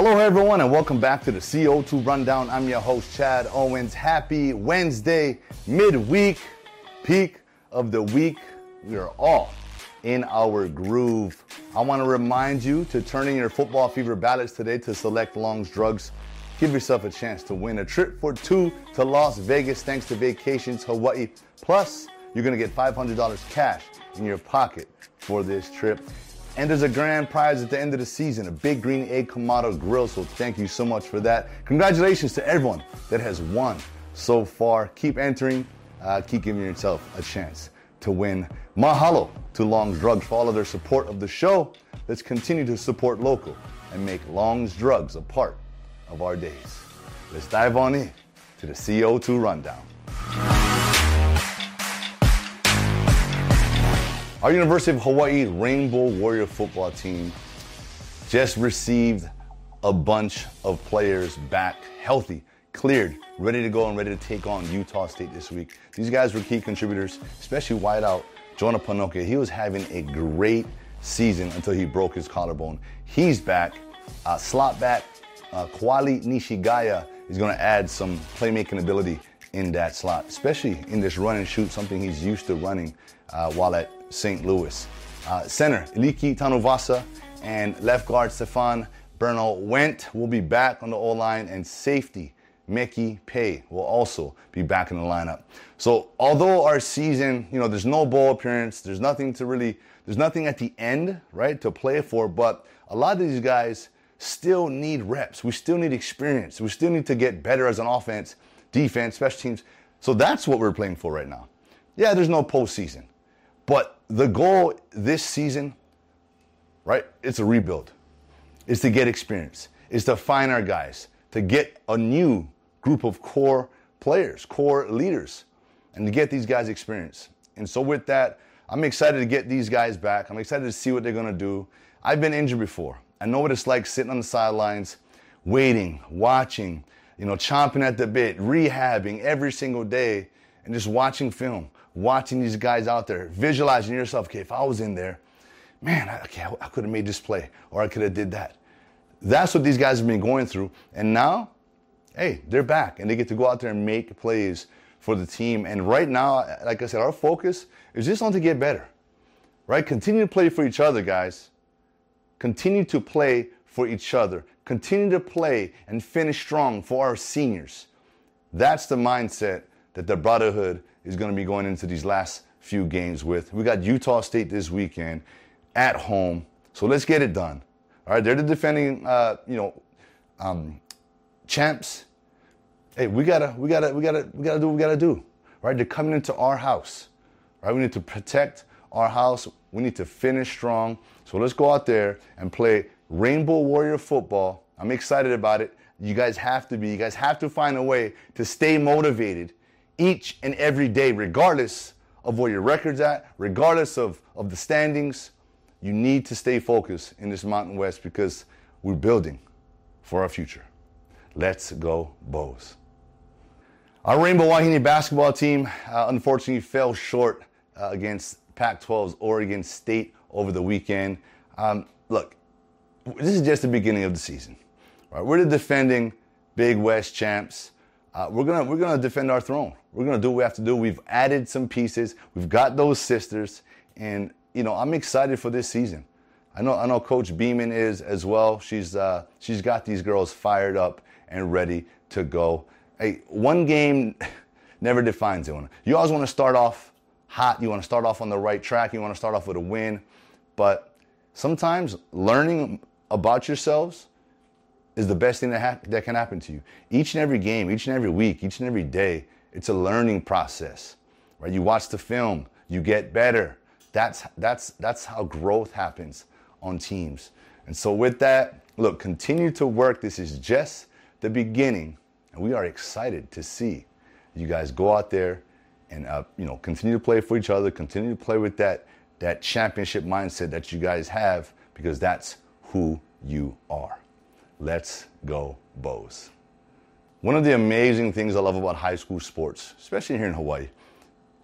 Hello, everyone, and welcome back to the CO2 Rundown. I'm your host, Chad Owens. Happy Wednesday, midweek, peak of the week. We are all in our groove. I want to remind you to turn in your football fever ballots today to select Longs Drugs. Give yourself a chance to win a trip for two to Las Vegas thanks to Vacations Hawaii. Plus, you're going to get $500 cash in your pocket for this trip. And there's a grand prize at the end of the season, a big green egg Kamado grill. So thank you so much for that. Congratulations to everyone that has won so far. Keep entering, uh, keep giving yourself a chance to win. Mahalo to Longs Drugs for all of their support of the show. Let's continue to support local and make Longs Drugs a part of our days. Let's dive on in to the CO2 Rundown. Our University of Hawaii Rainbow Warrior football team just received a bunch of players back healthy, cleared, ready to go and ready to take on Utah State this week. These guys were key contributors, especially wideout Jonah Panoke. He was having a great season until he broke his collarbone. He's back. Uh, slot back uh, Koali Nishigaya is going to add some playmaking ability in that slot, especially in this run and shoot, something he's used to running uh, while at St. Louis. Uh, center, Iliki Tanuvasa and left guard Stefan Berno Went will be back on the O line, and safety Meki Pei will also be back in the lineup. So, although our season, you know, there's no bowl appearance, there's nothing to really, there's nothing at the end, right, to play for, but a lot of these guys still need reps. We still need experience. We still need to get better as an offense, defense, special teams. So that's what we're playing for right now. Yeah, there's no postseason. But the goal this season, right, it's a rebuild. Is to get experience. Is to find our guys, to get a new group of core players, core leaders, and to get these guys experience. And so with that, I'm excited to get these guys back. I'm excited to see what they're gonna do. I've been injured before. I know what it's like sitting on the sidelines, waiting, watching, you know, chomping at the bit, rehabbing every single day, and just watching film, watching these guys out there, visualizing yourself. Okay, if I was in there, man, okay, I could have made this play, or I could have did that. That's what these guys have been going through, and now, hey, they're back, and they get to go out there and make plays for the team. And right now, like I said, our focus is just on to get better, right? Continue to play for each other, guys continue to play for each other, continue to play and finish strong for our seniors. That's the mindset that the Brotherhood is going to be going into these last few games with. We got Utah State this weekend at home, so let's get it done. All right, they're the defending, uh, you know, um, champs. Hey, we gotta, we gotta, we gotta, we gotta do what we gotta do. Right, they're coming into our house. Right, we need to protect our house. We need to finish strong. So let's go out there and play Rainbow Warrior football. I'm excited about it. You guys have to be. You guys have to find a way to stay motivated each and every day, regardless of where your record's at, regardless of, of the standings. You need to stay focused in this Mountain West because we're building for our future. Let's go, Bows. Our Rainbow Wahine basketball team uh, unfortunately fell short uh, against Pac 12's Oregon State over the weekend. Um, look, this is just the beginning of the season. Right? We're the defending Big West champs. Uh, we're gonna we're gonna defend our throne. We're gonna do what we have to do. We've added some pieces. We've got those sisters, and you know I'm excited for this season. I know I know Coach Beeman is as well. She's uh, she's got these girls fired up and ready to go. Hey, one game never defines it. You always want to start off hot. You want to start off on the right track. You want to start off with a win. But sometimes learning about yourselves is the best thing that, ha- that can happen to you. Each and every game, each and every week, each and every day, it's a learning process. Right? You watch the film, you get better. That's that's that's how growth happens on teams. And so with that, look, continue to work. This is just the beginning, and we are excited to see you guys go out there and uh, you know continue to play for each other, continue to play with that that championship mindset that you guys have because that's who you are. Let's go, Bows. One of the amazing things I love about high school sports, especially here in Hawaii,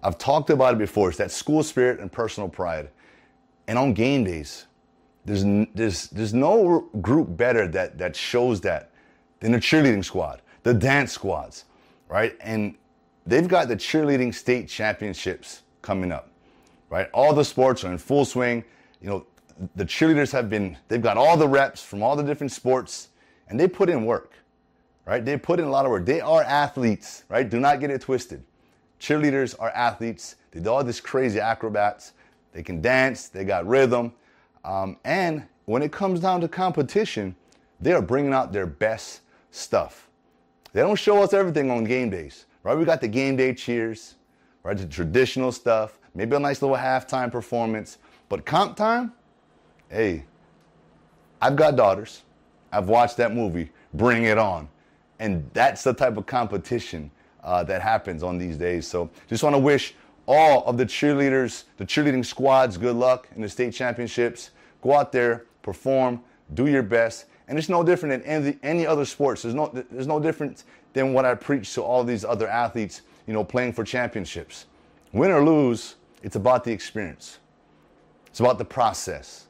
I've talked about it before, it's that school spirit and personal pride. And on game days, there's, there's, there's no group better that, that shows that than the cheerleading squad, the dance squads, right? And they've got the cheerleading state championships coming up, right? All the sports are in full swing. You know, the cheerleaders have been, they've got all the reps from all the different sports and they put in work, right? They put in a lot of work. They are athletes, right? Do not get it twisted. Cheerleaders are athletes. They do all this crazy acrobats. They can dance, they got rhythm. Um, and when it comes down to competition, they are bringing out their best stuff. They don't show us everything on game days, right? We got the game day cheers, right? The traditional stuff, maybe a nice little halftime performance. But comp time, hey, I've got daughters. I've watched that movie, Bring It On. And that's the type of competition uh, that happens on these days. So just want to wish all of the cheerleaders, the cheerleading squads, good luck in the state championships. Go out there, perform, do your best. And it's no different than any, any other sports. There's no, there's no difference than what I preach to all these other athletes, you know, playing for championships. Win or lose, it's about the experience. It's about the process.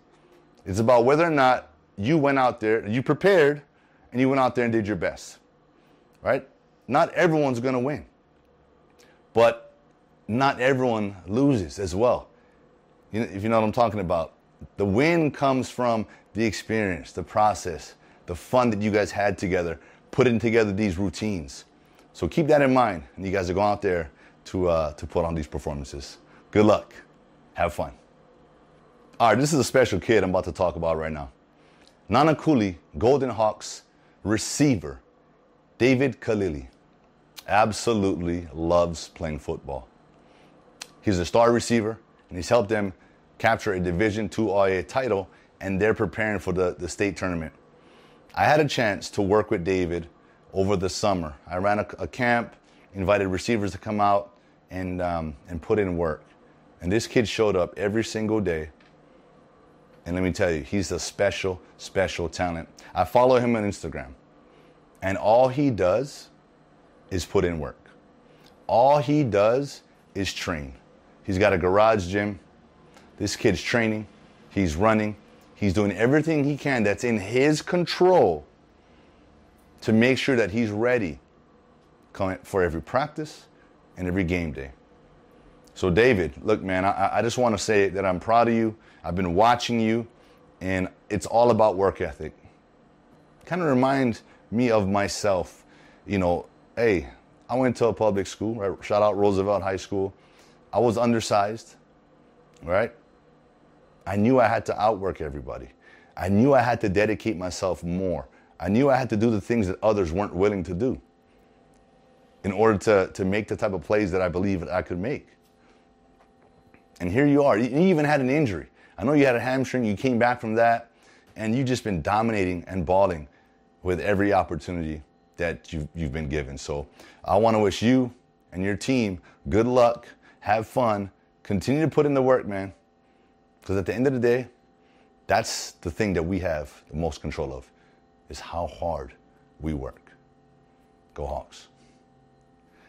It's about whether or not you went out there, you prepared, and you went out there and did your best. Right? Not everyone's going to win. But not everyone loses as well. If you know what I'm talking about. The win comes from the experience, the process, the fun that you guys had together, putting together these routines. So keep that in mind, and you guys are going out there to uh, to put on these performances. Good luck. Have fun. All right, this is a special kid I'm about to talk about right now. Nanakuli, Golden Hawks receiver, David Kalili, absolutely loves playing football. He's a star receiver, and he's helped them capture a Division II OIA title, and they're preparing for the, the state tournament. I had a chance to work with David over the summer. I ran a, a camp, invited receivers to come out and, um, and put in work. And this kid showed up every single day. And let me tell you, he's a special, special talent. I follow him on Instagram. And all he does is put in work. All he does is train. He's got a garage gym. This kid's training. He's running. He's doing everything he can that's in his control to make sure that he's ready for every practice and every game day. So, David, look, man, I, I just want to say that I'm proud of you. I've been watching you, and it's all about work ethic. Kind of reminds me of myself. You know, hey, I went to a public school, right? Shout out Roosevelt High School. I was undersized, right? I knew I had to outwork everybody. I knew I had to dedicate myself more. I knew I had to do the things that others weren't willing to do in order to, to make the type of plays that I believe that I could make. And here you are. You even had an injury. I know you had a hamstring, you came back from that, and you've just been dominating and balling with every opportunity that you've, you've been given. So I want to wish you and your team good luck have fun, continue to put in the work, man. Because at the end of the day, that's the thing that we have the most control of, is how hard we work. Go Hawks.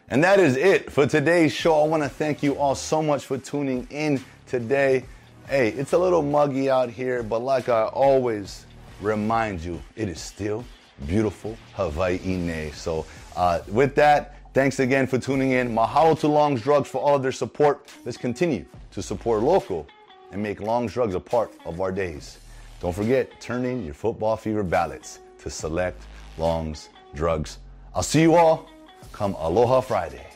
And that is it for today's show. I want to thank you all so much for tuning in today. Hey, it's a little muggy out here, but like I always remind you, it is still beautiful Hawaii. So, uh, with that, Thanks again for tuning in. Mahalo to Longs Drugs for all of their support. Let's continue to support local and make Longs Drugs a part of our days. Don't forget, turn in your football fever ballots to select Longs Drugs. I'll see you all come Aloha Friday.